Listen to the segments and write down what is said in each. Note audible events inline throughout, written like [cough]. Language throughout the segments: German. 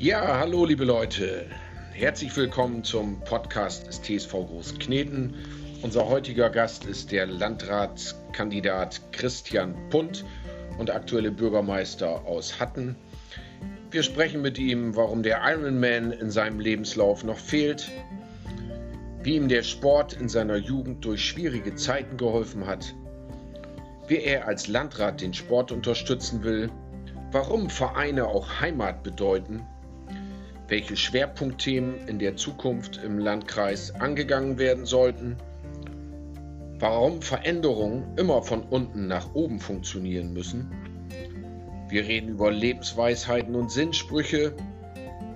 Ja, hallo liebe Leute. Herzlich willkommen zum Podcast des TSV Großkneten. Unser heutiger Gast ist der Landratskandidat Christian Punt und aktuelle Bürgermeister aus Hatten. Wir sprechen mit ihm, warum der Ironman in seinem Lebenslauf noch fehlt, wie ihm der Sport in seiner Jugend durch schwierige Zeiten geholfen hat, wie er als Landrat den Sport unterstützen will, warum Vereine auch Heimat bedeuten, welche Schwerpunktthemen in der Zukunft im Landkreis angegangen werden sollten, warum Veränderungen immer von unten nach oben funktionieren müssen. Wir reden über Lebensweisheiten und Sinnsprüche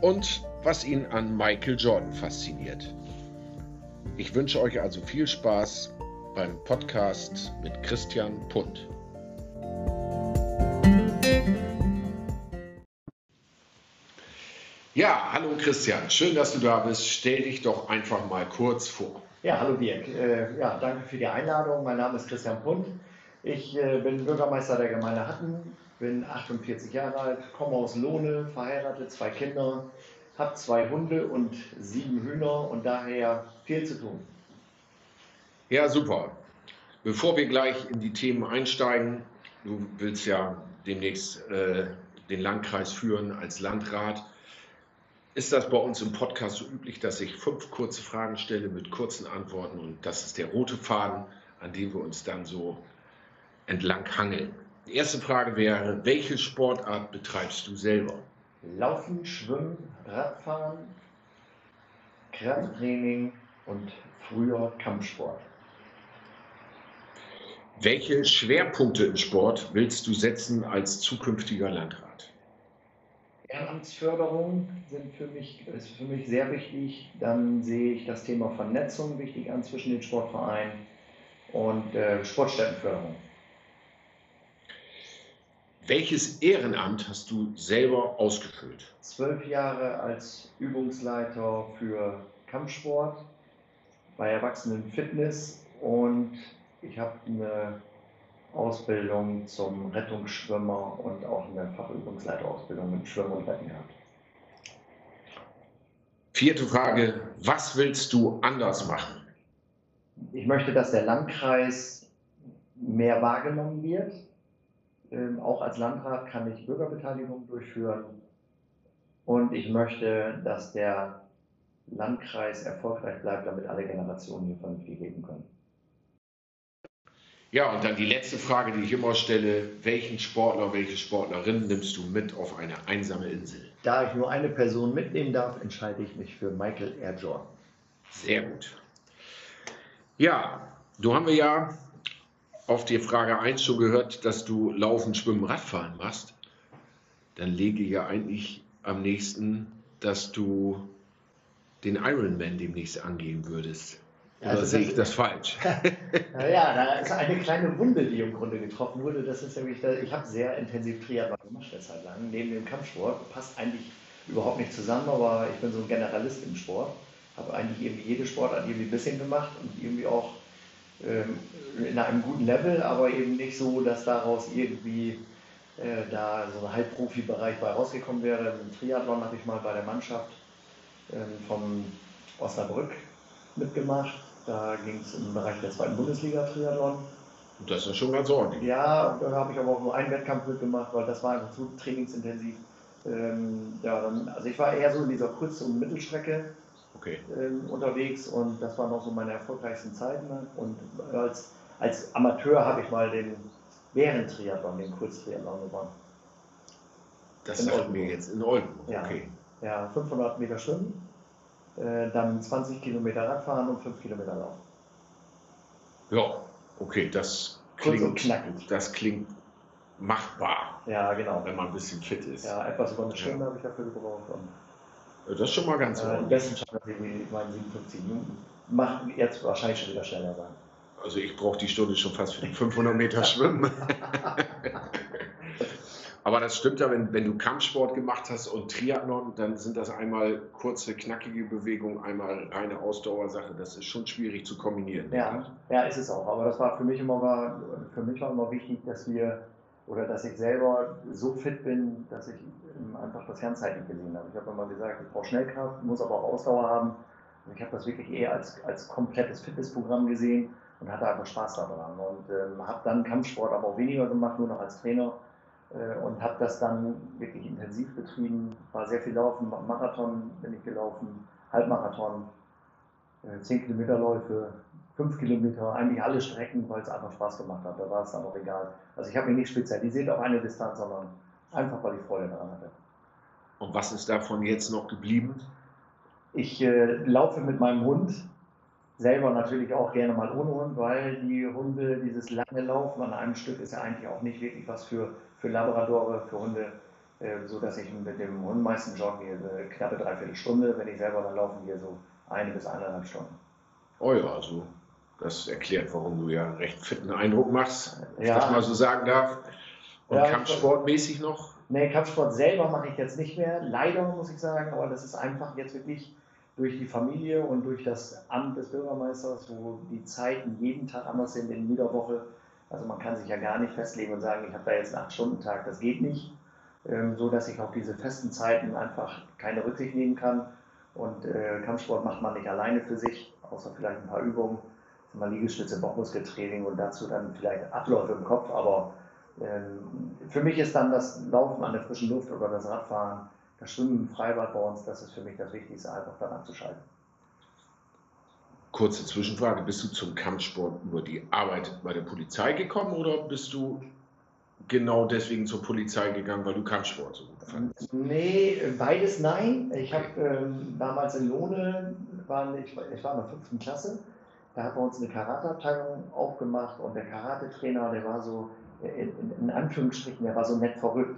und was ihn an Michael Jordan fasziniert. Ich wünsche euch also viel Spaß beim Podcast mit Christian Punt. Ja, hallo Christian, schön, dass du da bist. Stell dich doch einfach mal kurz vor. Ja, hallo Dirk. Äh, ja, danke für die Einladung. Mein Name ist Christian Punt. Ich äh, bin Bürgermeister der Gemeinde Hatten, bin 48 Jahre alt, komme aus Lohne, verheiratet, zwei Kinder, habe zwei Hunde und sieben Hühner und daher viel zu tun. Ja, super. Bevor wir gleich in die Themen einsteigen, du willst ja demnächst äh, den Landkreis führen als Landrat ist das bei uns im Podcast so üblich, dass ich fünf kurze Fragen stelle mit kurzen Antworten und das ist der rote Faden, an dem wir uns dann so entlang hangeln. Die erste Frage wäre, welche Sportart betreibst du selber? Laufen, Schwimmen, Radfahren, Krafttraining und früher Kampfsport. Welche Schwerpunkte im Sport willst du setzen als zukünftiger Landrat? Ehrenamtsförderung sind für mich, ist für mich sehr wichtig. Dann sehe ich das Thema Vernetzung wichtig an zwischen den Sportvereinen und äh, Sportstättenförderung. Welches Ehrenamt hast du selber ausgefüllt? Zwölf Jahre als Übungsleiter für Kampfsport bei Erwachsenen Fitness und ich habe eine Ausbildung zum Rettungsschwimmer und auch eine Fachübungsleiterausbildung mit Schwimmen und Retten gehabt. Vierte Frage, was willst du anders machen? Ich möchte, dass der Landkreis mehr wahrgenommen wird. Ähm, auch als Landrat kann ich Bürgerbeteiligung durchführen. Und ich möchte, dass der Landkreis erfolgreich bleibt, damit alle Generationen hier vernünftig leben können. Ja, und dann die letzte Frage, die ich immer stelle: Welchen Sportler, welche Sportlerin nimmst du mit auf eine einsame Insel? Da ich nur eine Person mitnehmen darf, entscheide ich mich für Michael Air Jordan. Sehr gut. Ja, du haben wir ja auf die Frage 1 schon gehört, dass du Laufen, Schwimmen, Radfahren machst. Dann lege ich ja eigentlich am nächsten, dass du den Ironman demnächst angehen würdest. Oder also sehe ich das falsch? [laughs] naja, da ist eine kleine Wunde, die im Grunde getroffen wurde. Das ist nämlich, ich habe sehr intensiv Triathlon gemacht eine Zeit lang, neben dem Kampfsport. Passt eigentlich überhaupt nicht zusammen, aber ich bin so ein Generalist im Sport. Habe eigentlich irgendwie jede Sportart irgendwie ein bisschen gemacht und irgendwie auch ähm, in einem guten Level, aber eben nicht so, dass daraus irgendwie äh, da so ein Halbprofi-Bereich bei rausgekommen wäre. Im Triathlon habe ich mal bei der Mannschaft ähm, vom Osnabrück mitgemacht da ging es im Bereich der zweiten Bundesliga Triathlon. Das ist schon ganz ordentlich. Ja, da habe ich aber auch nur einen Wettkampf mitgemacht, weil das war einfach zu trainingsintensiv. Ähm, ja, dann, also ich war eher so in dieser Kurz- und Mittelstrecke okay. ähm, unterwegs und das waren auch so meine erfolgreichsten Zeiten. Und als, als Amateur habe ich mal den Bären-Triathlon, den Kurztriathlon gewonnen. Das sagt mir jetzt in Oldenburg, ja. okay. Ja, 500 Meter Schwimmen, äh, dann 20 Kilometer Radfahren und 5 Kilometer Laufen. Ja, okay, das klingt, knackig. das klingt machbar. Ja, genau. Wenn man ein bisschen fit ist. Ja, etwas über eine Stunde ja. habe ich dafür gebraucht. Das ist schon mal ganz äh, Im besten Fall meine 57 Minuten. Macht jetzt wahrscheinlich schon wieder schneller sein. Also ich brauche die Stunde schon fast für die 500 Meter [laughs] Schwimmen. [laughs] Aber das stimmt ja, wenn, wenn du Kampfsport gemacht hast und Triathlon, dann sind das einmal kurze, knackige Bewegungen, einmal reine Ausdauersache. Das ist schon schwierig zu kombinieren. Ja, ja, ist es auch. Aber das war für mich immer, war, für mich war immer wichtig, dass wir oder dass ich selber so fit bin, dass ich einfach das ganzheitlich gesehen habe. Ich habe immer gesagt, ich brauche Schnellkraft, muss aber auch Ausdauer haben. Und ich habe das wirklich eher als, als komplettes Fitnessprogramm gesehen und hatte einfach Spaß daran. Und ähm, habe dann Kampfsport aber auch weniger gemacht, nur noch als Trainer. Äh, und habe das dann wirklich intensiv betrieben. War sehr viel Laufen, Marathon bin ich gelaufen, Halbmarathon, äh, 10 Kilometerläufe, 5 Kilometer, eigentlich alle Strecken, weil es einfach Spaß gemacht hat. Da war es dann auch egal. Also ich habe mich nicht spezialisiert auf eine Distanz, sondern einfach, weil ich Freude daran hatte. Und was ist davon jetzt noch geblieben? Ich äh, laufe mit meinem Hund, selber natürlich auch gerne mal ohne Hund, weil die Hunde, dieses lange Laufen an einem Stück ist ja eigentlich auch nicht wirklich was für, für Labradore, für Hunde, äh, so dass ich mit dem Hund meistens joggen gehe, eine knappe Dreiviertelstunde, wenn ich selber dann laufen gehe, so eine bis eineinhalb Stunden. Oh ja, also das erklärt, warum du ja recht fitten Eindruck machst, wenn ja. ich das mal so sagen darf. Und ja, Kampfsportmäßig noch? Nee, Kampfsport selber mache ich jetzt nicht mehr, leider muss ich sagen, aber das ist einfach jetzt wirklich durch die Familie und durch das Amt des Bürgermeisters, wo die Zeiten jeden Tag anders sind in jeder Woche. Also man kann sich ja gar nicht festlegen und sagen, ich habe da jetzt einen 8-Stunden-Tag, das geht nicht. Ähm, so dass ich auf diese festen Zeiten einfach keine Rücksicht nehmen kann. Und äh, Kampfsport macht man nicht alleine für sich, außer vielleicht ein paar Übungen, mal Liegestütze, Bauchmuskeltraining und dazu dann vielleicht Abläufe im Kopf. Aber ähm, für mich ist dann das Laufen an der frischen Luft oder das Radfahren das Schwimmen im Freibad bei uns, das ist für mich das Wichtigste, einfach dann abzuschalten. Kurze Zwischenfrage, bist du zum Kampfsport über die Arbeit bei der Polizei gekommen oder bist du genau deswegen zur Polizei gegangen, weil du Kampfsport so gut fandest? Nee, beides nein. Ich habe ähm, damals in Lohne, war, ich, ich war in der fünften Klasse, da haben wir uns eine Karateabteilung aufgemacht und der Karate-Trainer, der war so, in, in, in Anführungsstrichen, der war so nett verrückt.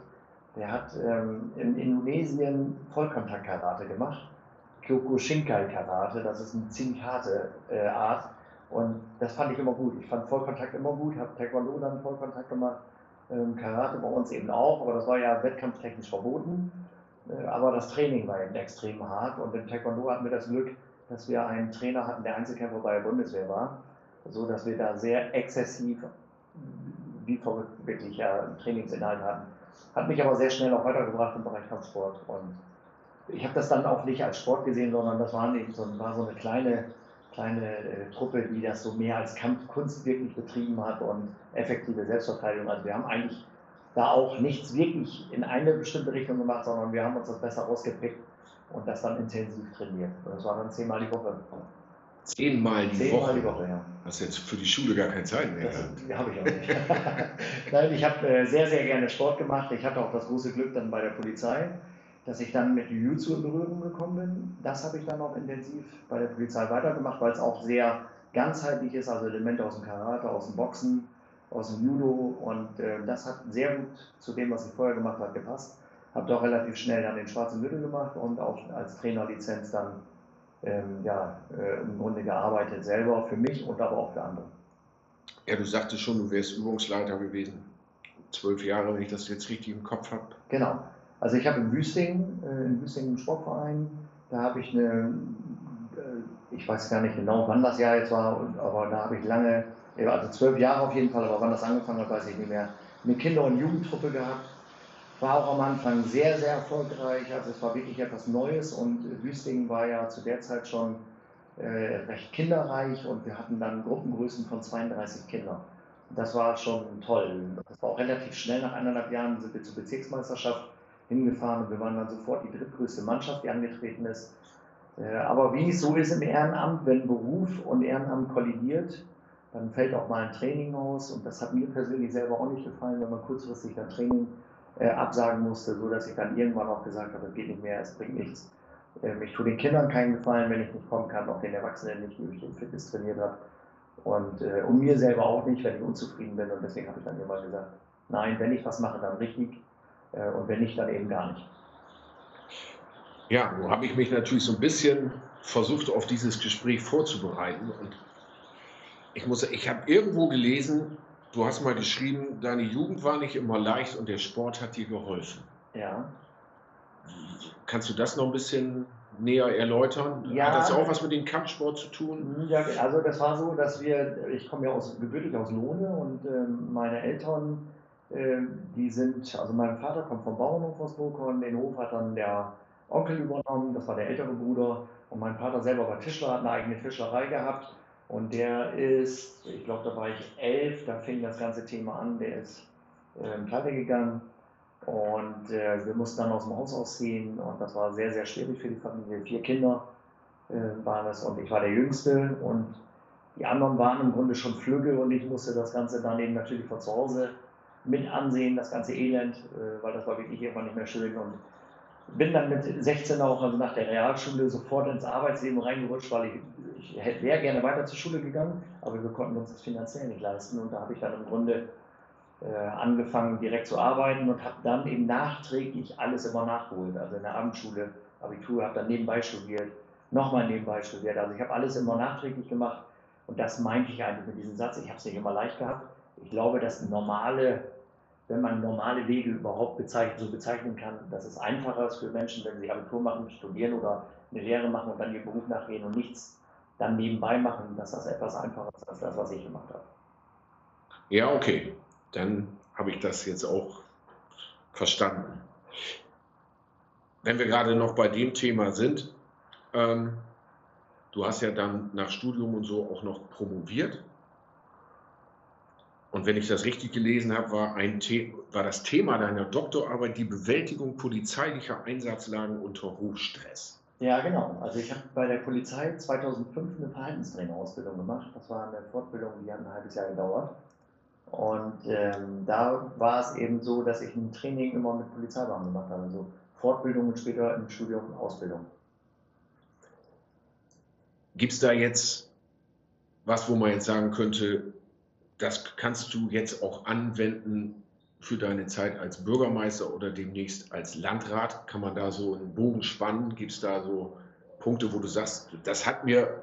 Der hat ähm, in Indonesien Vollkontakt-Karate gemacht. Kyokushinkai-Karate, das ist eine ziemlich harte äh, Art. Und das fand ich immer gut. Ich fand Vollkontakt immer gut, habe Taekwondo dann Vollkontakt gemacht, ähm, Karate bei uns eben auch, aber das war ja wettkampftechnisch verboten. Äh, aber das Training war eben extrem hart und im Taekwondo hatten wir das Glück, dass wir einen Trainer hatten, der Einzelkämpfer bei der Bundeswehr war, so dass wir da sehr exzessiv, wie verrückt wirklich ja, Trainingsinhalt hatten. Hat mich aber sehr schnell auch weitergebracht im Bereich Kampfsport. Und ich habe das dann auch nicht als Sport gesehen, sondern das war, eben so, war so eine kleine, kleine äh, Truppe, die das so mehr als Kampfkunst wirklich betrieben hat und effektive Selbstverteidigung. Also wir haben eigentlich da auch nichts wirklich in eine bestimmte Richtung gemacht, sondern wir haben uns das besser rausgepickt und das dann intensiv trainiert. Und das war dann zehnmal die Woche. Zehnmal die Zehnmal Woche? die Woche, ja. Hast jetzt für die Schule gar keine Zeit mehr? Das habe [laughs] ich auch nicht. [laughs] Nein, ich habe äh, sehr, sehr gerne Sport gemacht. Ich hatte auch das große Glück dann bei der Polizei, dass ich dann mit Jiu-Jitsu in Berührung gekommen bin. Das habe ich dann auch intensiv bei der Polizei weitergemacht, weil es auch sehr ganzheitlich ist, also Elemente aus dem Karate, aus dem Boxen, aus dem Judo und äh, das hat sehr gut zu dem, was ich vorher gemacht habe, gepasst. Habe doch relativ schnell dann den schwarzen Gürtel gemacht und auch als Trainerlizenz dann ähm, ja, äh, im Grunde gearbeitet, selber für mich und aber auch für andere. Ja, du sagtest schon, du wärst Übungsleiter gewesen. Zwölf Jahre, wenn ich das jetzt richtig im Kopf habe. Genau. Also ich habe in Wüsting, äh, in Wüsting einen Sportverein, da habe ich eine, äh, ich weiß gar nicht genau, wann das Jahr jetzt war, aber da habe ich lange, also zwölf Jahre auf jeden Fall, aber wann das angefangen hat, weiß ich nicht mehr, eine Kinder- und Jugendtruppe gehabt war auch am Anfang sehr, sehr erfolgreich. Also es war wirklich etwas Neues und Wüstingen war ja zu der Zeit schon äh, recht kinderreich und wir hatten dann Gruppengrößen von 32 Kindern. das war schon toll. Das war auch relativ schnell, nach eineinhalb Jahren sind wir zur Bezirksmeisterschaft hingefahren und wir waren dann sofort die drittgrößte Mannschaft, die angetreten ist. Äh, aber wie es so ist im Ehrenamt, wenn Beruf und Ehrenamt kollidiert, dann fällt auch mal ein Training aus und das hat mir persönlich selber auch nicht gefallen, wenn man kurzfristig ein Training äh, absagen musste, so dass ich dann irgendwann auch gesagt habe, das geht nicht mehr, es bringt nichts. Ähm, ich tue den Kindern keinen Gefallen, wenn ich nicht kommen kann, auch den Erwachsenen nicht, die ich im Fitness trainiert habe. Und, äh, und mir selber auch nicht, wenn ich unzufrieden bin. Und deswegen habe ich dann immer gesagt, nein, wenn ich was mache, dann richtig. Äh, und wenn nicht, dann eben gar nicht. Ja, nun habe ich mich natürlich so ein bisschen versucht, auf dieses Gespräch vorzubereiten. Und ich muss, ich habe irgendwo gelesen, Du hast mal geschrieben, deine Jugend war nicht immer leicht und der Sport hat dir geholfen. Ja. Kannst du das noch ein bisschen näher erläutern? Ja. Hat das auch was mit dem Kampfsport zu tun? Ja, also das war so, dass wir, ich komme ja aus, gebürtig aus Lohne und äh, meine Eltern Ähm, die sind, also mein Vater kommt vom Bauernhof aus Burghorn, den Hof hat dann der Onkel übernommen, das war der ältere Bruder. Und mein Vater selber war Tischler, hat eine eigene Tischlerei gehabt. Und der ist, ich glaube, da war ich elf, da fing das ganze Thema an, der ist äh, pleite gegangen. Und äh, wir mussten dann aus dem Haus ausziehen und das war sehr, sehr schwierig für die Familie. Vier Kinder äh, waren es und ich war der Jüngste und die anderen waren im Grunde schon flügge und ich musste das Ganze dann eben natürlich von zu Hause mit ansehen, das ganze Elend, äh, weil das war wirklich irgendwann nicht mehr schön. Und bin dann mit 16 auch, also nach der Realschule, sofort ins Arbeitsleben reingerutscht, weil ich, ich wäre gerne weiter zur Schule gegangen, aber wir konnten uns das finanziell nicht leisten. Und da habe ich dann im Grunde äh, angefangen, direkt zu arbeiten und habe dann eben nachträglich alles immer nachgeholt. Also in der Abendschule, Abitur, habe dann nebenbei studiert, nochmal nebenbei studiert. Also ich habe alles immer nachträglich gemacht. Und das meinte ich eigentlich mit diesem Satz. Ich habe es nicht immer leicht gehabt. Ich glaube, dass normale wenn man normale Wege überhaupt bezeichnen, so bezeichnen kann, dass es einfacher ist für Menschen, wenn sie Abitur machen, studieren oder eine Lehre machen und dann ihren Beruf nachgehen und nichts dann nebenbei machen, dass das etwas einfacher ist als das, was ich gemacht habe. Ja, okay. Dann habe ich das jetzt auch verstanden. Wenn wir gerade noch bei dem Thema sind, ähm, du hast ja dann nach Studium und so auch noch promoviert. Und wenn ich das richtig gelesen habe, war, ein war das Thema deiner Doktorarbeit die Bewältigung polizeilicher Einsatzlagen unter Hochstress. Ja, genau. Also ich habe bei der Polizei 2005 eine Verhaltenstrainerausbildung gemacht. Das war eine Fortbildung, die hat ein halbes Jahr gedauert. Und ähm, da war es eben so, dass ich ein Training immer mit Polizeibeamten gemacht habe. Also Fortbildung und später im Studium Ausbildung. Gibt es da jetzt was, wo man jetzt sagen könnte, das kannst du jetzt auch anwenden für deine Zeit als Bürgermeister oder demnächst als Landrat. Kann man da so einen Bogen spannen? Gibt es da so Punkte, wo du sagst, das hat mir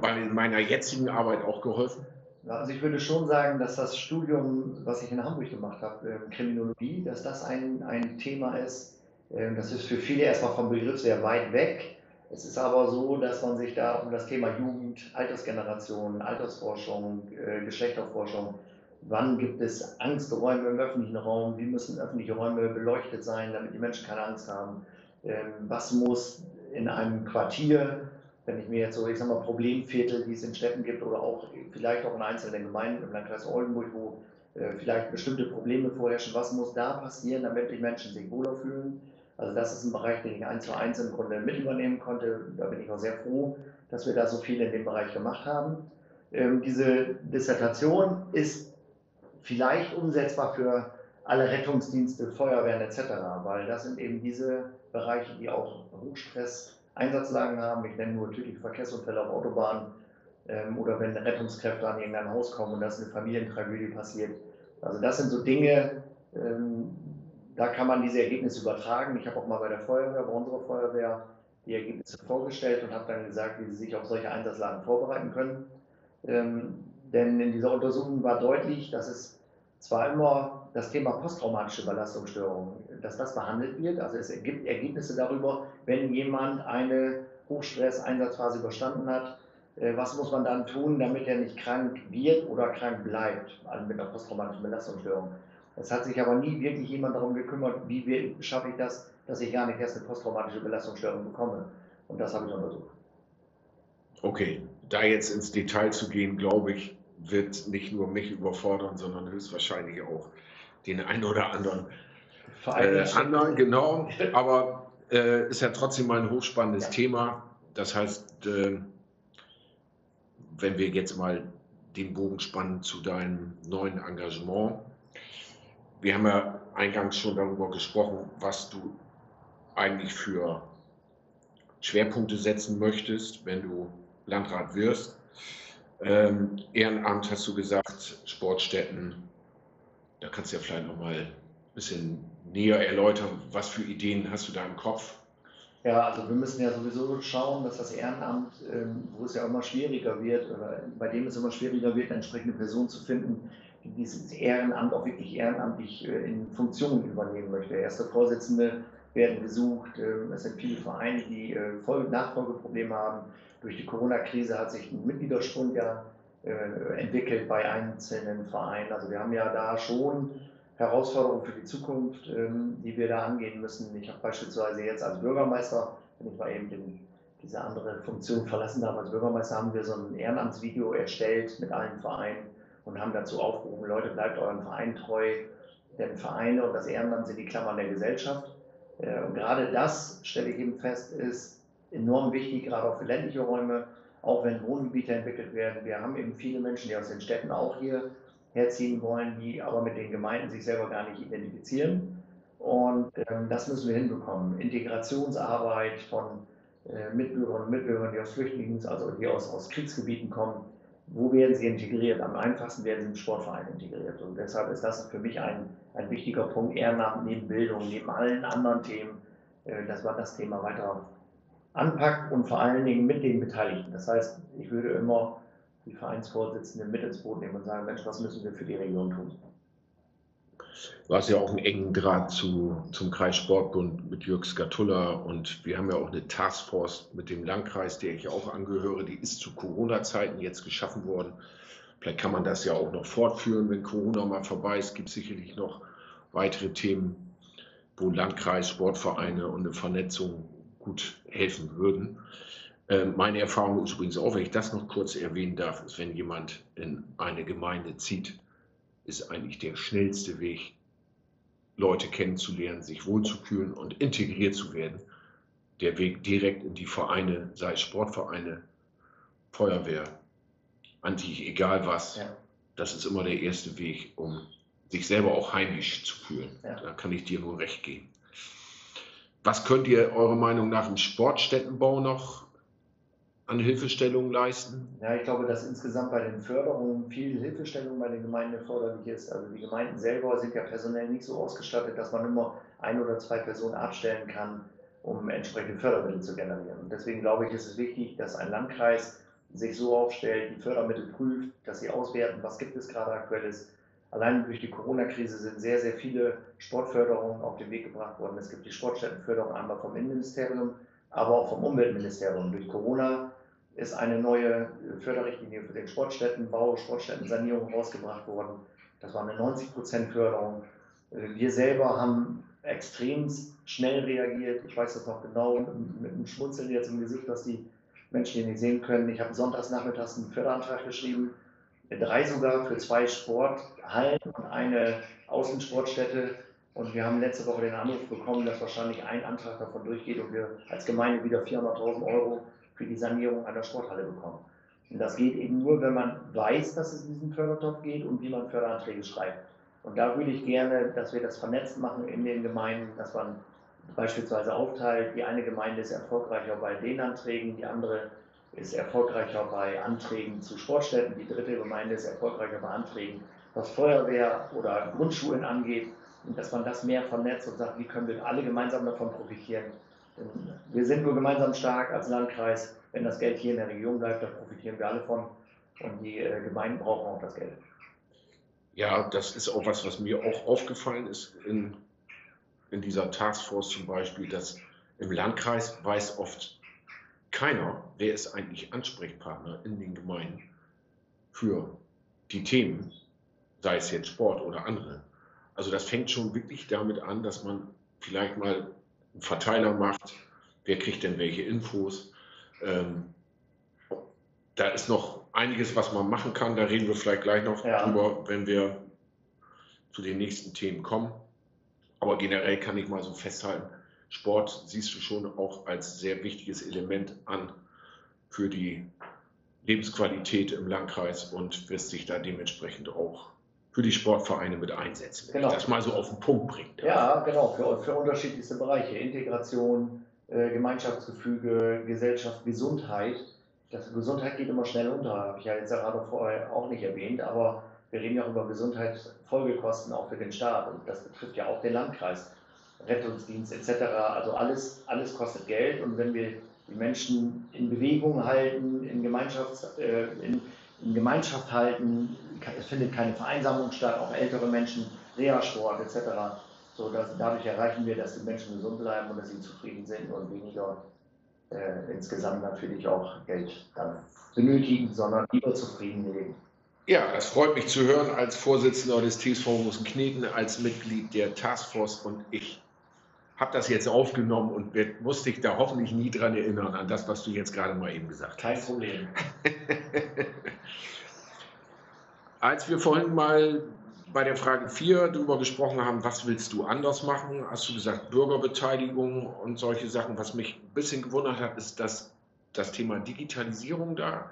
bei meiner jetzigen Arbeit auch geholfen? Also ich würde schon sagen, dass das Studium, was ich in Hamburg gemacht habe, ähm, Kriminologie, dass das ein, ein Thema ist, ähm, das ist für viele erstmal vom Begriff sehr weit weg. Es ist aber so, dass man sich da um das Thema Jugend, Altersgeneration, Altersforschung, äh, Geschlechterforschung, wann gibt es Angsträume im öffentlichen Raum, wie müssen öffentliche Räume beleuchtet sein, damit die Menschen keine Angst haben, ähm, was muss in einem Quartier, wenn ich mir jetzt so, ich sag mal, Problemviertel, die es in Städten gibt oder auch vielleicht auch in einzelnen Gemeinden im Landkreis Oldenburg, wo äh, vielleicht bestimmte Probleme vorherrschen, was muss da passieren, damit die Menschen sich wohler fühlen also das ist ein Bereich, den ich eins zu eins im Grunde mit übernehmen konnte. Da bin ich auch sehr froh, dass wir da so viel in dem Bereich gemacht haben. Ähm, diese Dissertation ist vielleicht umsetzbar für alle Rettungsdienste, Feuerwehren etc., weil das sind eben diese Bereiche, die auch Hochstress-Einsatzlagen haben. Ich nenne nur tödliche Verkehrsunfälle auf Autobahnen ähm, oder wenn Rettungskräfte an irgendein Haus kommen und da ist eine Familientragödie passiert. Also das sind so Dinge, ähm, da kann man diese Ergebnisse übertragen. Ich habe auch mal bei der Feuerwehr, bei unserer Feuerwehr, die Ergebnisse vorgestellt und habe dann gesagt, wie sie sich auf solche Einsatzlagen vorbereiten können. Ähm, denn in dieser Untersuchung war deutlich, dass es zwar immer das Thema posttraumatische Belastungsstörung, dass das behandelt wird. Also es gibt Ergebnisse darüber, wenn jemand eine Hochstress-Einsatzphase überstanden hat, äh, was muss man dann tun, damit er nicht krank wird oder krank bleibt, also mit einer posttraumatischen Belastungsstörung. Es hat sich aber nie wirklich jemand darum gekümmert, wie schaffe ich das, dass ich gar nicht erst eine posttraumatische Belastungsstörung bekomme. Und das habe ich untersucht. Okay, da jetzt ins Detail zu gehen, glaube ich, wird nicht nur mich überfordern, sondern höchstwahrscheinlich auch den einen oder anderen äh, anderen, genau. [laughs] Aber äh, ist ja trotzdem mal ein hochspannendes ja. Thema. Das heißt, äh, wenn wir jetzt mal den Bogen spannen zu deinem neuen Engagement, wir haben ja eingangs schon darüber gesprochen, was du eigentlich für Schwerpunkte setzen möchtest, wenn du Landrat wirst. Ähm, Ehrenamt hast du gesagt, Sportstätten. Da kannst du ja vielleicht noch mal ein bisschen näher erläutern, was für Ideen hast du da im Kopf? Ja, also wir müssen ja sowieso schauen, dass das Ehrenamt, ähm, wo es ja immer schwieriger wird, oder bei dem es immer schwieriger wird, eine entsprechende Person zu finden, die dieses Ehrenamt auch wirklich ehrenamtlich äh, in Funktionen übernehmen möchte. Erste Vorsitzende werden gesucht. Ähm, es sind viele Vereine, die äh, Nachfolgeprobleme haben. Durch die Corona-Krise hat sich ein Mitgliederschwund ja äh, entwickelt bei einzelnen Vereinen. Also wir haben ja da schon Herausforderungen für die Zukunft, ähm, die wir da angehen müssen. Ich habe beispielsweise jetzt als Bürgermeister, wenn ich mal eben den, diese andere Funktion verlassen darf, als Bürgermeister haben wir so ein Ehrenamtsvideo erstellt mit allen Vereinen und haben dazu aufgerufen, Leute, bleibt euren Verein treu, denn Vereine und das Ehrenamt sind die Klammern der Gesellschaft. Äh, und gerade das, stelle ich eben fest, ist enorm wichtig, gerade auch für ländliche Räume, auch wenn Wohngebiete entwickelt werden. Wir haben eben viele Menschen, die aus den Städten auch hier herziehen wollen, die aber mit den Gemeinden sich selber gar nicht identifizieren. Und ähm, das müssen wir hinbekommen. Integrationsarbeit von äh, Mitbürgerinnen und Mitbürgern, die aus Flüchtlings-, also die aus, aus Kriegsgebieten kommen, wo werden sie integriert? Am einfachsten werden sie im Sportverein integriert. Und deshalb ist das für mich ein, ein wichtiger Punkt, Ehrenamt neben Bildung, neben allen anderen Themen, äh, dass man das Thema weiter anpackt und vor allen Dingen mit den Beteiligten. Das heißt, ich würde immer die Vereinsvorsitzenden mit ins Boot nehmen und sagen, Mensch, was müssen wir für die Region tun? Du hast ja auch einen engen Draht zu, zum Kreissportbund mit Jörg Skatulla und wir haben ja auch eine Taskforce mit dem Landkreis, der ich auch angehöre, die ist zu Corona-Zeiten jetzt geschaffen worden. Vielleicht kann man das ja auch noch fortführen, wenn Corona mal vorbei ist. Es gibt sicherlich noch weitere Themen, wo Landkreis, Sportvereine und eine Vernetzung gut helfen würden. Ähm, meine Erfahrung ist übrigens auch, wenn ich das noch kurz erwähnen darf, ist, wenn jemand in eine Gemeinde zieht, ist eigentlich der schnellste Weg, Leute kennenzulernen, sich wohlzufühlen und integriert zu werden. Der Weg direkt in die Vereine, sei es Sportvereine, Feuerwehr, eigentlich egal was, ja. das ist immer der erste Weg, um sich selber auch heimisch zu fühlen. Ja. Da kann ich dir nur recht geben. Was könnt ihr eurer Meinung nach im Sportstättenbau noch an Hilfestellungen leisten? Ja, ich glaube, dass insgesamt bei den Förderungen viel Hilfestellung bei den Gemeinden erforderlich ist. Also die Gemeinden selber sind ja personell nicht so ausgestattet, dass man immer ein oder zwei Personen abstellen kann, um entsprechende Fördermittel zu generieren. Und deswegen glaube ich, ist es wichtig, dass ein Landkreis sich so aufstellt, die Fördermittel prüft, dass sie auswerten, was gibt es gerade aktuelles. Allein durch die Corona-Krise sind sehr, sehr viele Sportförderungen auf den Weg gebracht worden. Es gibt die Sportstättenförderung einmal vom Innenministerium, aber auch vom Umweltministerium. Durch Corona ist eine neue Förderrichtlinie für den Sportstättenbau, Sportstättensanierung rausgebracht worden. Das war eine 90% Förderung. Wir selber haben extrem schnell reagiert. Ich weiß das noch genau, mit einem Schmunzeln jetzt im Gesicht, was die Menschen hier nicht sehen können. Ich habe sonntags nachmittags einen Förderantrag geschrieben, drei sogar für zwei Sporthallen und eine Außensportstätte. Und wir haben letzte Woche den Anruf bekommen, dass wahrscheinlich ein Antrag davon durchgeht und wir als Gemeinde wieder 400.000 Euro für die Sanierung einer Sporthalle bekommen. Und das geht eben nur, wenn man weiß, dass es in diesen Fördertopf geht und wie man Förderanträge schreibt. Und da würde ich gerne, dass wir das vernetzt machen in den Gemeinden, dass man beispielsweise aufteilt, die eine Gemeinde ist erfolgreicher bei den Anträgen, die andere ist erfolgreicher bei Anträgen zu Sportstätten, die dritte Gemeinde ist erfolgreicher bei Anträgen, was Feuerwehr oder Grundschulen angeht. Und dass man das mehr vernetzt und sagt, wie können wir alle gemeinsam davon profitieren, wir sind nur gemeinsam stark als Landkreis. Wenn das Geld hier in der Region bleibt, dann profitieren wir alle von. Und die äh, Gemeinden brauchen auch das Geld. Ja, das ist auch was, was mir auch aufgefallen ist in, in dieser Taskforce zum Beispiel, dass im Landkreis weiß oft keiner, wer ist eigentlich Ansprechpartner in den Gemeinden für die Themen, sei es jetzt Sport oder andere. Also das fängt schon wirklich damit an, dass man vielleicht mal einen Verteiler macht, wer kriegt denn welche Infos. Ähm, da ist noch einiges, was man machen kann. Da reden wir vielleicht gleich noch ja. drüber, wenn wir zu den nächsten Themen kommen. Aber generell kann ich mal so festhalten, Sport siehst du schon auch als sehr wichtiges Element an für die Lebensqualität im Landkreis und wirst sich da dementsprechend auch für die Sportvereine mit einsetzen, wenn genau. das mal so auf den Punkt bringt. Ja, genau, für, für unterschiedlichste Bereiche. Integration, äh, Gemeinschaftsgefüge, Gesellschaft, Gesundheit. Das, Gesundheit geht immer schnell unter, habe ich ja jetzt gerade vorher auch nicht erwähnt, aber wir reden ja auch über Gesundheitsfolgekosten auch für den Staat und das betrifft ja auch den Landkreis, Rettungsdienst etc. Also alles, alles kostet Geld und wenn wir die Menschen in Bewegung halten, in, Gemeinschafts-, äh, in, in Gemeinschaft halten, es findet keine Vereinsamung statt, auch ältere Menschen, Reha-Sport etc. So, dass, dadurch erreichen wir, dass die Menschen gesund bleiben und dass sie zufrieden sind und weniger äh, insgesamt natürlich auch Geld dann benötigen, sondern lieber zufrieden leben. Ja, das freut mich zu hören als Vorsitzender des TSV Kneten, als Mitglied der Taskforce und ich habe das jetzt aufgenommen und muss dich da hoffentlich nie dran erinnern, an das, was du jetzt gerade mal eben gesagt hast. Kein Problem. [laughs] Als wir vorhin mal bei der Frage 4 darüber gesprochen haben, was willst du anders machen, hast du gesagt Bürgerbeteiligung und solche Sachen. Was mich ein bisschen gewundert hat, ist, dass das Thema Digitalisierung da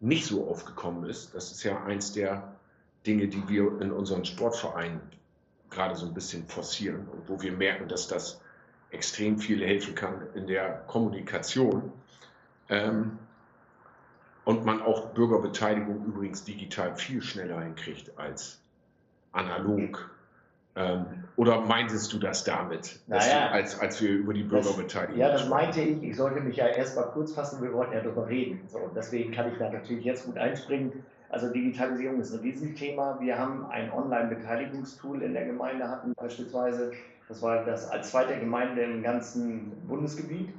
nicht so aufgekommen ist. Das ist ja eins der Dinge, die wir in unseren Sportvereinen gerade so ein bisschen forcieren und wo wir merken, dass das extrem viel helfen kann in der Kommunikation. Ähm, und man auch Bürgerbeteiligung übrigens digital viel schneller hinkriegt als analog. Ähm, oder meintest du das damit, naja, du, als, als wir über die Bürgerbeteiligung Ja, das meinte ich. Ich sollte mich ja erst mal kurz fassen, wir wollten ja darüber reden. So, und deswegen kann ich da natürlich jetzt gut einspringen. Also Digitalisierung ist ein Riesenthema. Wir haben ein Online-Beteiligungstool in der Gemeinde hatten beispielsweise. Das war das als zweite Gemeinde im ganzen Bundesgebiet.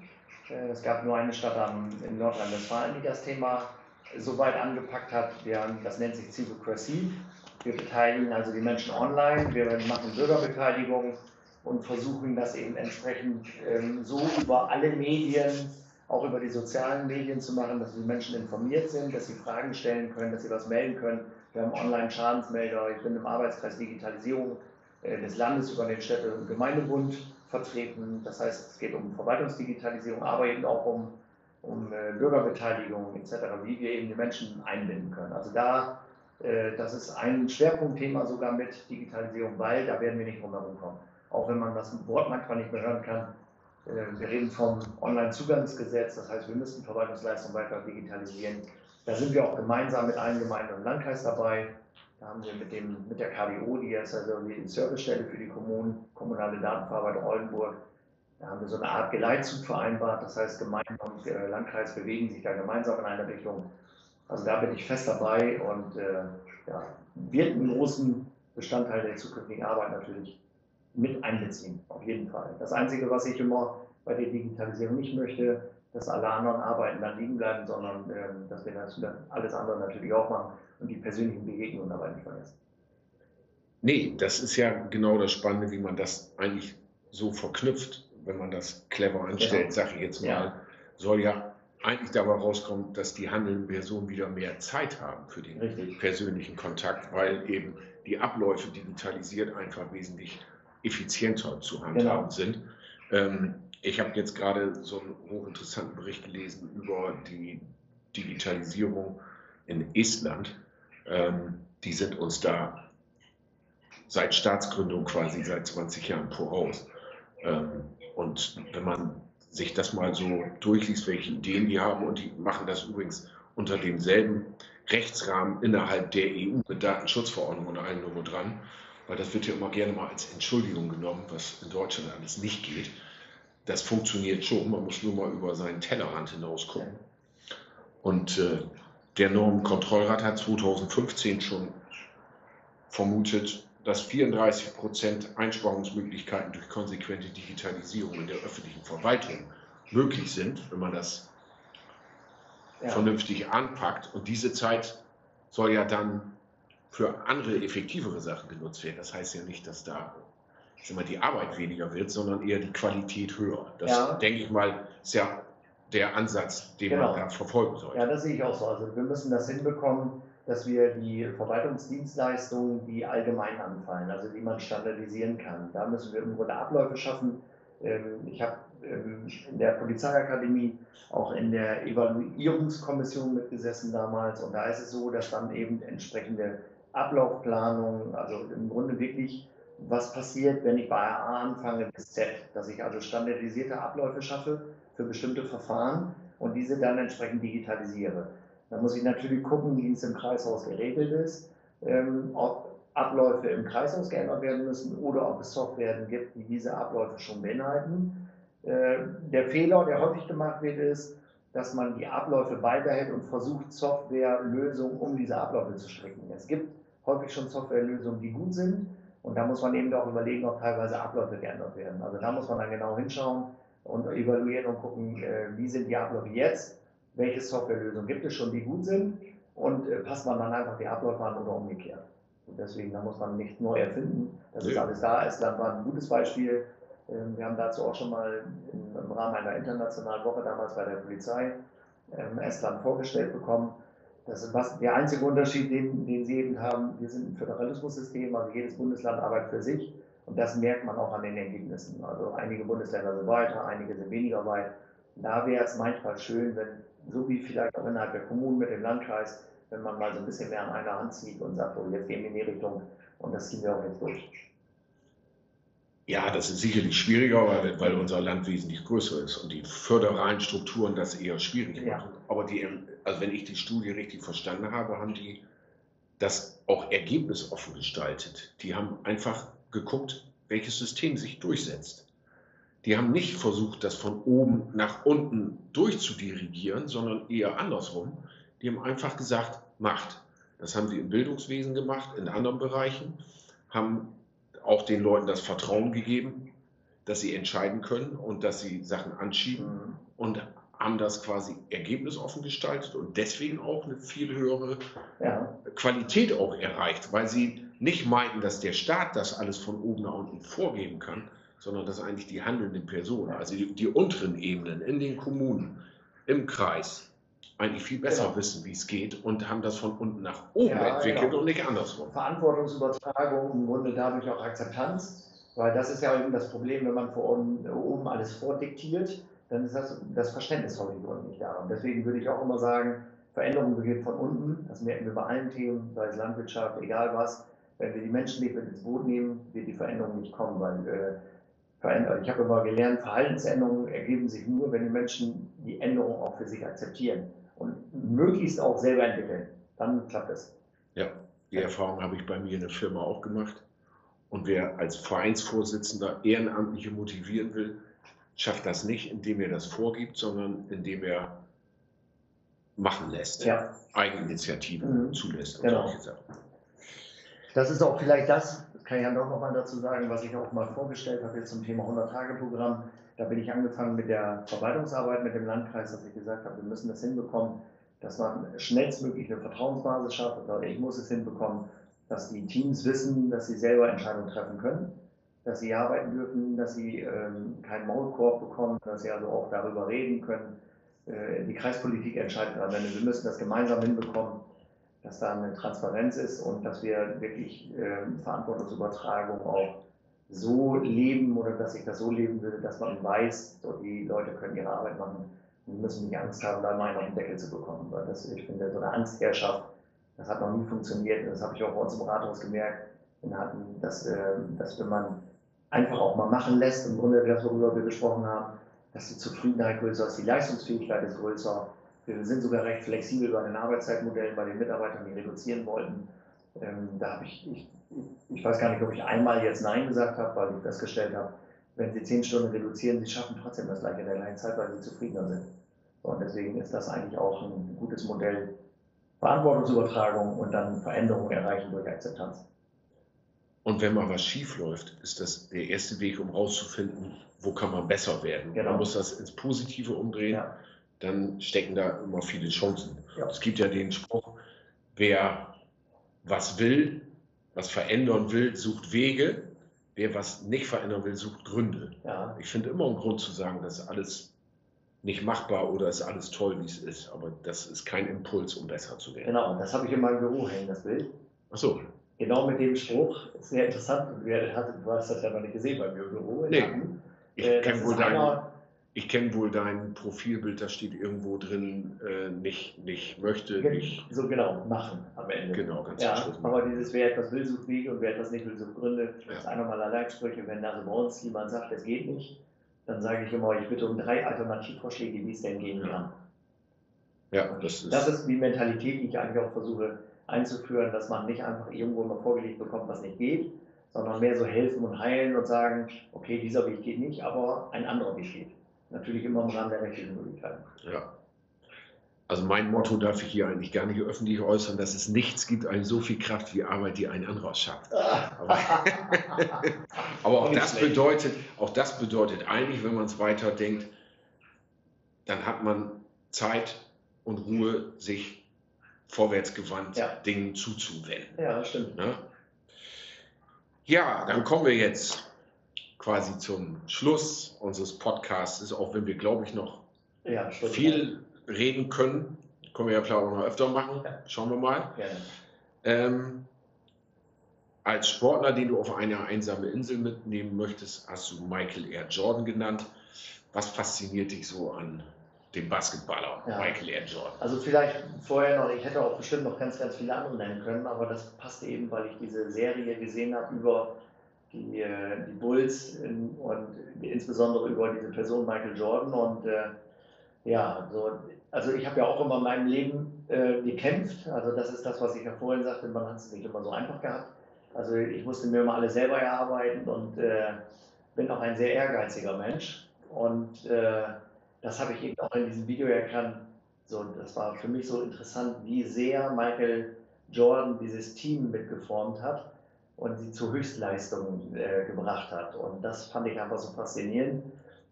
Äh, es gab nur eine Stadt in Nordrhein-Westfalen, die das Thema so weit angepackt hat. Wir haben, das nennt sich Civocracy. Wir beteiligen also die Menschen online, wir machen Bürgerbeteiligung und versuchen das eben entsprechend ähm, so über alle Medien, auch über die sozialen Medien zu machen, dass die Menschen informiert sind, dass sie Fragen stellen können, dass sie was melden können. Wir haben Online-Schadensmelder, ich bin im Arbeitskreis Digitalisierung äh, des Landes über den Städte- und Gemeindebund vertreten. Das heißt, es geht um Verwaltungsdigitalisierung, aber eben auch um, um äh, Bürgerbeteiligung etc., wie wir eben die Menschen einbinden können. Also da äh, das ist ein Schwerpunktthema sogar mit Digitalisierung, weil da werden wir nicht drum herum kommen. Auch wenn man das Wort manchmal nicht mehr hören kann. Äh, wir reden vom Onlinezugangsgesetz, das heißt, wir müssen Verwaltungsleistungen weiter digitalisieren. Da sind wir auch gemeinsam mit allen Gemeinden und Landkreis dabei. Da haben wir mit, dem, mit der KDO, die ist also die Servicestelle für die Kommunen, kommunale Datenverarbeitung Oldenburg, da haben wir so eine Art Geleitzug vereinbart. Das heißt, Gemeinden und äh, Landkreis bewegen sich da gemeinsam in eine Richtung. Also da bin ich fest dabei und äh, ja, wird einen großen Bestandteil der zukünftigen Arbeit natürlich mit einbeziehen, auf jeden Fall. Das Einzige, was ich immer bei der Digitalisierung nicht möchte, dass alle anderen Arbeiten dann liegen bleiben, sondern äh, dass wir das, alles andere natürlich auch machen und die persönlichen Begegnungen dabei nicht vergessen. Nee, das ist ja genau das Spannende, wie man das eigentlich so verknüpft, wenn man das clever anstellt, genau. sage ich jetzt mal, ja. soll ja eigentlich dabei rauskommt, dass die handelnden Personen wieder mehr Zeit haben für den Richtig. persönlichen Kontakt, weil eben die Abläufe digitalisiert einfach wesentlich effizienter zu handhaben genau. sind. Ähm, ich habe jetzt gerade so einen hochinteressanten Bericht gelesen über die Digitalisierung in Estland. Ähm, die sind uns da seit Staatsgründung quasi seit 20 Jahren voraus. Ähm, und wenn man sich das mal so durchliest, welche Ideen die haben. Und die machen das übrigens unter demselben Rechtsrahmen innerhalb der EU mit Datenschutzverordnung und allem nur dran. Weil das wird ja immer gerne mal als Entschuldigung genommen, was in Deutschland alles nicht geht. Das funktioniert schon, man muss nur mal über seinen Tellerrand hinaus gucken. Und äh, der Normenkontrollrat hat 2015 schon vermutet, dass 34 Prozent Einsparungsmöglichkeiten durch konsequente Digitalisierung in der öffentlichen Verwaltung möglich sind, wenn man das ja. vernünftig anpackt. Und diese Zeit soll ja dann für andere, effektivere Sachen genutzt werden. Das heißt ja nicht, dass da mal, die Arbeit weniger wird, sondern eher die Qualität höher. Das, ja. denke ich mal, ist ja der Ansatz, den genau. man da verfolgen sollte. Ja, das sehe ich auch so. Also wir müssen das hinbekommen, dass wir die Verwaltungsdienstleistungen, die allgemein anfallen, also die man standardisieren kann, da müssen wir Grunde Abläufe schaffen. Ähm, ich habe ähm, in der Polizeiakademie auch in der Evaluierungskommission mitgesessen damals und da ist es so, dass dann eben entsprechende Ablaufplanungen, also im Grunde wirklich, was passiert, wenn ich bei A anfange bis Z, dass ich also standardisierte Abläufe schaffe für bestimmte Verfahren und diese dann entsprechend digitalisiere. Da muss ich natürlich gucken, wie es im Kreishaus geregelt ist, ähm, ob Abläufe im Kreishaus geändert werden müssen oder ob es Softwaren gibt, die diese Abläufe schon beinhalten. Äh, der Fehler, der häufig gemacht wird, ist, dass man die Abläufe beibehält und versucht, Softwarelösungen um diese Abläufe zu stricken. Es gibt häufig schon Softwarelösungen, die gut sind. Und da muss man eben auch überlegen, ob teilweise Abläufe geändert werden. Also da muss man dann genau hinschauen und evaluieren und gucken, äh, wie sind die Abläufe jetzt welche Softwarelösungen gibt es schon, die gut sind und äh, passt man dann einfach die Abläufe an oder umgekehrt. Und deswegen, da muss man nichts neu erfinden. Das ist alles da. Estland war ein gutes Beispiel. Ähm, wir haben dazu auch schon mal im Rahmen einer internationalen Woche damals bei der Polizei ähm, Estland vorgestellt bekommen. Das ist was, der einzige Unterschied, den, den Sie eben haben, wir sind ein Föderalismussystem, also jedes Bundesland arbeitet für sich und das merkt man auch an den Ergebnissen. Also einige Bundesländer sind weiter, einige sind weniger weit. Da wäre es manchmal schön, wenn, so wie vielleicht auch innerhalb der Kommunen mit dem Landkreis, wenn man mal so ein bisschen mehr an einer Hand zieht und sagt, oh, jetzt gehen wir in die Richtung und das ziehen wir auch jetzt durch. Ja, das ist sicherlich schwieriger, weil, weil unser Land wesentlich größer ist und die föderalen Strukturen das eher schwierig machen. Ja. Aber die, also wenn ich die Studie richtig verstanden habe, haben die das auch ergebnisoffen gestaltet. Die haben einfach geguckt, welches System sich durchsetzt. Die haben nicht versucht, das von oben nach unten durchzudirigieren, sondern eher andersrum. Die haben einfach gesagt, macht. Das haben sie im Bildungswesen gemacht, in anderen Bereichen, haben auch den Leuten das Vertrauen gegeben, dass sie entscheiden können und dass sie Sachen anschieben mhm. und haben das quasi ergebnisoffen gestaltet und deswegen auch eine viel höhere ja. Qualität auch erreicht, weil sie nicht meinten, dass der Staat das alles von oben nach unten vorgeben kann, sondern dass eigentlich die handelnden Personen, also die, die unteren Ebenen in den Kommunen, im Kreis, eigentlich viel besser genau. wissen, wie es geht und haben das von unten nach oben ja, entwickelt genau. und nicht andersrum. Verantwortungsübertragung, im Grunde dadurch auch Akzeptanz, weil das ist ja eben das Problem, wenn man von oben alles vordiktiert, dann ist das, das Verständnis häufig nicht da. Und deswegen würde ich auch immer sagen, Veränderung beginnt von unten. Das merken wir bei allen Themen, sei es Landwirtschaft, egal was. Wenn wir die Menschen nicht mit ins Boot nehmen, wird die Veränderung nicht kommen, weil äh, ich habe immer gelernt, Verhaltensänderungen ergeben sich nur, wenn die Menschen die Änderung auch für sich akzeptieren und möglichst auch selber entwickeln. Dann klappt es. Ja, die Erfahrung habe ich bei mir in der Firma auch gemacht. Und wer als Vereinsvorsitzender Ehrenamtliche motivieren will, schafft das nicht, indem er das vorgibt, sondern indem er machen lässt, ja. Eigeninitiativen mhm. zulässt. Genau. Das ist auch vielleicht das, kann ich ja doch nochmal dazu sagen, was ich auch mal vorgestellt habe jetzt zum Thema 100-Tage-Programm. Da bin ich angefangen mit der Verwaltungsarbeit mit dem Landkreis, dass ich gesagt habe, wir müssen das hinbekommen, dass man schnellstmöglich eine Vertrauensbasis schafft. Oder ich muss es hinbekommen, dass die Teams wissen, dass sie selber Entscheidungen treffen können, dass sie arbeiten dürfen, dass sie ähm, keinen Maulkorb bekommen, dass sie also auch darüber reden können. Äh, die Kreispolitik entscheidet am Ende. Wir müssen das gemeinsam hinbekommen dass da eine Transparenz ist und dass wir wirklich äh, Verantwortungsübertragung auch so leben oder dass ich das so leben würde, dass man weiß, so die Leute können ihre Arbeit machen und müssen nicht Angst haben, da mal einen auf den Deckel zu bekommen. Weil das, ich finde, so eine Angstherrschaft, das hat noch nie funktioniert. Das habe ich auch bei uns im Rathaus gemerkt. Hatten, dass, äh, dass wenn man einfach auch mal machen lässt, im Grunde das, worüber wir gesprochen haben, dass die Zufriedenheit größer ist, die Leistungsfähigkeit ist größer, wir sind sogar recht flexibel bei den Arbeitszeitmodellen, bei den Mitarbeitern, die reduzieren wollten. Ähm, da habe ich, ich, ich weiß gar nicht, ob ich einmal jetzt Nein gesagt habe, weil ich festgestellt habe, wenn sie zehn Stunden reduzieren, sie schaffen trotzdem das gleiche in der gleichen Zeit, weil sie zufriedener sind. Und deswegen ist das eigentlich auch ein gutes Modell. Verantwortungsübertragung und dann Veränderung erreichen durch Akzeptanz. Und wenn mal was schief läuft, ist das der erste Weg, um rauszufinden, wo kann man besser werden. Genau. Man muss das ins Positive umdrehen. Ja dann stecken da immer viele Chancen. Ja. Es gibt ja den Spruch, wer was will, was verändern will, sucht Wege. Wer was nicht verändern will, sucht Gründe. Ja. Ich finde immer einen Grund zu sagen, das ist alles nicht machbar oder ist alles toll, wie es ist. Aber das ist kein Impuls, um besser zu werden. Genau, das habe ich in meinem Büro hängen, das Bild. Ach so. Genau mit dem Spruch. Sehr interessant. Du hast das ja noch nicht gesehen bei mir im Büro. Nee. Ich äh, kenne wohl deinen ich kenne wohl dein Profilbild, da steht irgendwo drin, äh, nicht, nicht möchte, nicht. So genau, machen am Ende. Genau, ganz ja, Aber dieses, wer etwas will, sucht Wege und wer etwas nicht will, sucht Gründe. Ja. Das ist einer meiner Leitsprüche. Wenn also bei uns jemand sagt, es geht nicht, dann sage ich immer, ich bitte um drei Alternativvorschläge, wie es denn gehen kann. Ja, das ist, das ist die Mentalität, die ich eigentlich auch versuche einzuführen, dass man nicht einfach irgendwo mal vorgelegt bekommt, was nicht geht, sondern mehr so helfen und heilen und sagen, okay, dieser Weg geht nicht, aber ein anderer Weg geht. Natürlich immer im Rahmen der rechtlichen Möglichkeiten. Ja. Also mein Motto darf ich hier eigentlich gar nicht öffentlich äußern, dass es nichts gibt, eine so viel Kraft wie Arbeit, die ein anderer schafft. Aber, [laughs] aber auch, das bedeutet, auch das bedeutet eigentlich, wenn man es weiterdenkt, dann hat man Zeit und Ruhe, sich vorwärtsgewandt ja. Dingen zuzuwenden. Ja, stimmt. Ne? Ja, dann kommen wir jetzt quasi zum Schluss unseres Podcasts, auch wenn wir, glaube ich, noch ja, viel reden können. Können wir ja klar auch noch öfter machen. Schauen wir mal. Ähm, als Sportler, den du auf eine einsame Insel mitnehmen möchtest, hast du Michael Air Jordan genannt. Was fasziniert dich so an dem Basketballer ja. Michael Air Jordan? Also vielleicht vorher noch, ich hätte auch bestimmt noch ganz, ganz viele andere nennen können, aber das passte eben, weil ich diese Serie gesehen habe über die, äh, die Bulls und insbesondere über diese Person Michael Jordan und äh, ja, so, also ich habe ja auch immer in meinem Leben äh, gekämpft. Also das ist das, was ich ja vorhin sagte, man hat es nicht immer so einfach gehabt. Also ich musste mir immer alles selber erarbeiten und äh, bin auch ein sehr ehrgeiziger Mensch. Und äh, das habe ich eben auch in diesem Video erkannt. So, das war für mich so interessant, wie sehr Michael Jordan dieses Team mitgeformt hat und sie zu Höchstleistungen äh, gebracht hat. Und das fand ich einfach so faszinierend.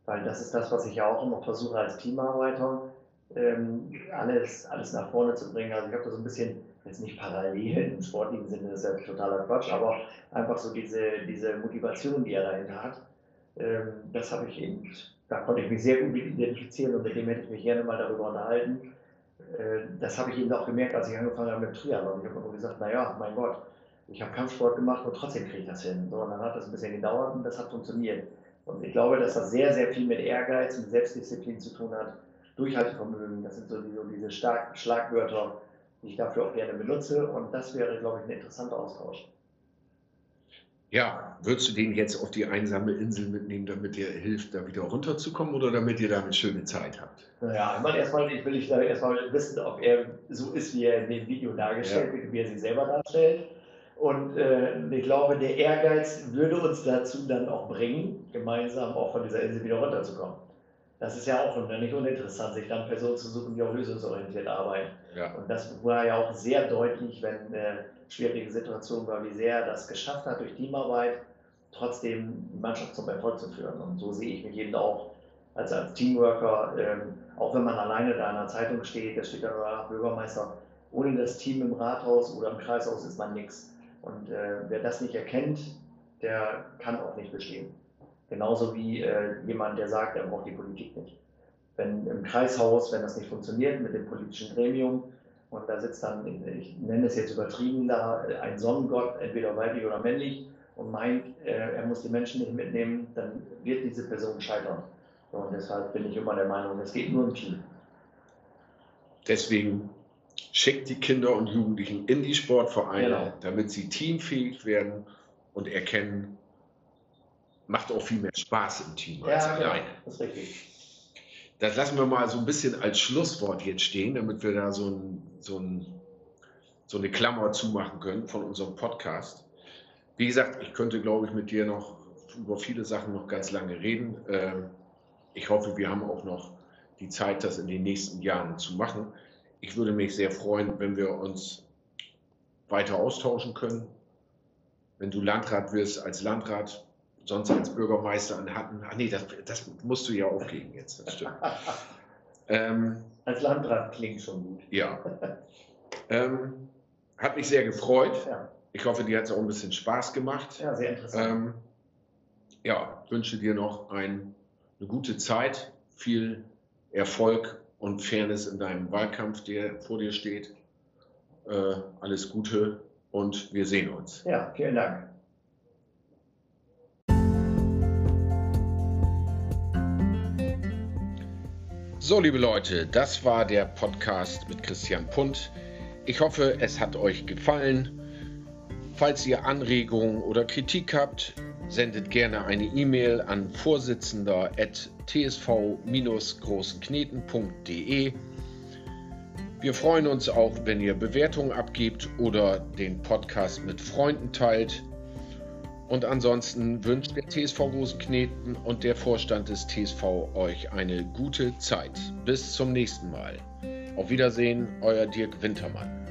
Weil das ist das, was ich ja auch immer versuche als Teamarbeiter, ähm, alles, alles nach vorne zu bringen. Also ich habe da so ein bisschen, jetzt nicht parallel im sportlichen Sinne, das ist ja totaler Quatsch, aber einfach so diese, diese Motivation, die er dahinter hat, ähm, das habe ich eben, da konnte ich mich sehr gut identifizieren und mit dem hätte ich mich gerne mal darüber unterhalten. Äh, das habe ich eben auch gemerkt, als ich angefangen habe mit Triathlon. Ich habe immer gesagt, naja, mein Gott, ich habe Kampfsport gemacht und trotzdem kriege ich das hin. So, und dann hat das ein bisschen gedauert und das hat funktioniert. Und ich glaube, dass das sehr, sehr viel mit Ehrgeiz, mit Selbstdisziplin zu tun hat. Durchhaltevermögen, das sind so, die, so diese starken Schlagwörter, die ich dafür auch gerne benutze. Und das wäre, glaube ich, ein interessanter Austausch. Ja, würdest du den jetzt auf die einsame Insel mitnehmen, damit ihr hilft, da wieder runterzukommen oder damit ihr da eine schöne Zeit habt? Naja, ich meine, erstmal ich will ich erstmal wissen, ob er so ist, wie er in dem Video dargestellt wird, ja. wie er sich selber darstellt. Und äh, ich glaube, der Ehrgeiz würde uns dazu dann auch bringen, gemeinsam auch von dieser Insel wieder runterzukommen. Das ist ja auch nicht uninteressant, sich dann Personen zu suchen, die auch lösungsorientiert arbeiten. Ja. Und das war ja auch sehr deutlich, wenn äh, schwierige Situation war, wie sehr er das geschafft hat, durch Teamarbeit trotzdem die Mannschaft zum Erfolg zu führen. Und so sehe ich mich eben auch als, als Teamworker, ähm, auch wenn man alleine da in einer Zeitung steht, da steht dann der Bürgermeister, ohne das Team im Rathaus oder im Kreishaus ist man nichts. Und äh, wer das nicht erkennt, der kann auch nicht bestehen. Genauso wie äh, jemand, der sagt, er braucht die Politik nicht. Wenn im Kreishaus, wenn das nicht funktioniert mit dem politischen Gremium, und da sitzt dann, ich nenne es jetzt übertrieben, da ein Sonnengott, entweder weiblich oder männlich, und meint, äh, er muss die Menschen nicht mitnehmen, dann wird diese Person scheitern. Und deshalb bin ich immer der Meinung, es geht nur im Team. Deswegen schickt die Kinder und Jugendlichen in die Sportvereine, genau. damit sie teamfähig werden und erkennen, macht auch viel mehr Spaß im Team als ja, alleine. Das ist richtig. Das lassen wir mal so ein bisschen als Schlusswort jetzt stehen, damit wir da so, ein, so, ein, so eine Klammer zumachen können von unserem Podcast. Wie gesagt, ich könnte, glaube ich, mit dir noch über viele Sachen noch ganz lange reden. Ähm, ich hoffe, wir haben auch noch die Zeit, das in den nächsten Jahren zu machen ich würde mich sehr freuen, wenn wir uns weiter austauschen können. Wenn du Landrat wirst als Landrat, sonst als Bürgermeister an Hatten. Ach nee, das, das musst du ja aufgeben jetzt, das stimmt. [laughs] ähm, als Landrat klingt schon gut. Ja. Ähm, hat mich sehr gefreut. Ja. Ich hoffe, dir hat es auch ein bisschen Spaß gemacht. Ja, sehr interessant. Ähm, ja, wünsche dir noch ein, eine gute Zeit, viel Erfolg und Fairness in deinem Wahlkampf, der vor dir steht. Äh, alles Gute und wir sehen uns. Ja, vielen Dank. So, liebe Leute, das war der Podcast mit Christian Punt. Ich hoffe, es hat euch gefallen. Falls ihr Anregungen oder Kritik habt, sendet gerne eine E-Mail an vorsitzender.tsv-großenkneten.de. Wir freuen uns auch, wenn ihr Bewertungen abgebt oder den Podcast mit Freunden teilt. Und ansonsten wünscht der TSV Großenkneten und der Vorstand des TSV euch eine gute Zeit. Bis zum nächsten Mal. Auf Wiedersehen, euer Dirk Wintermann.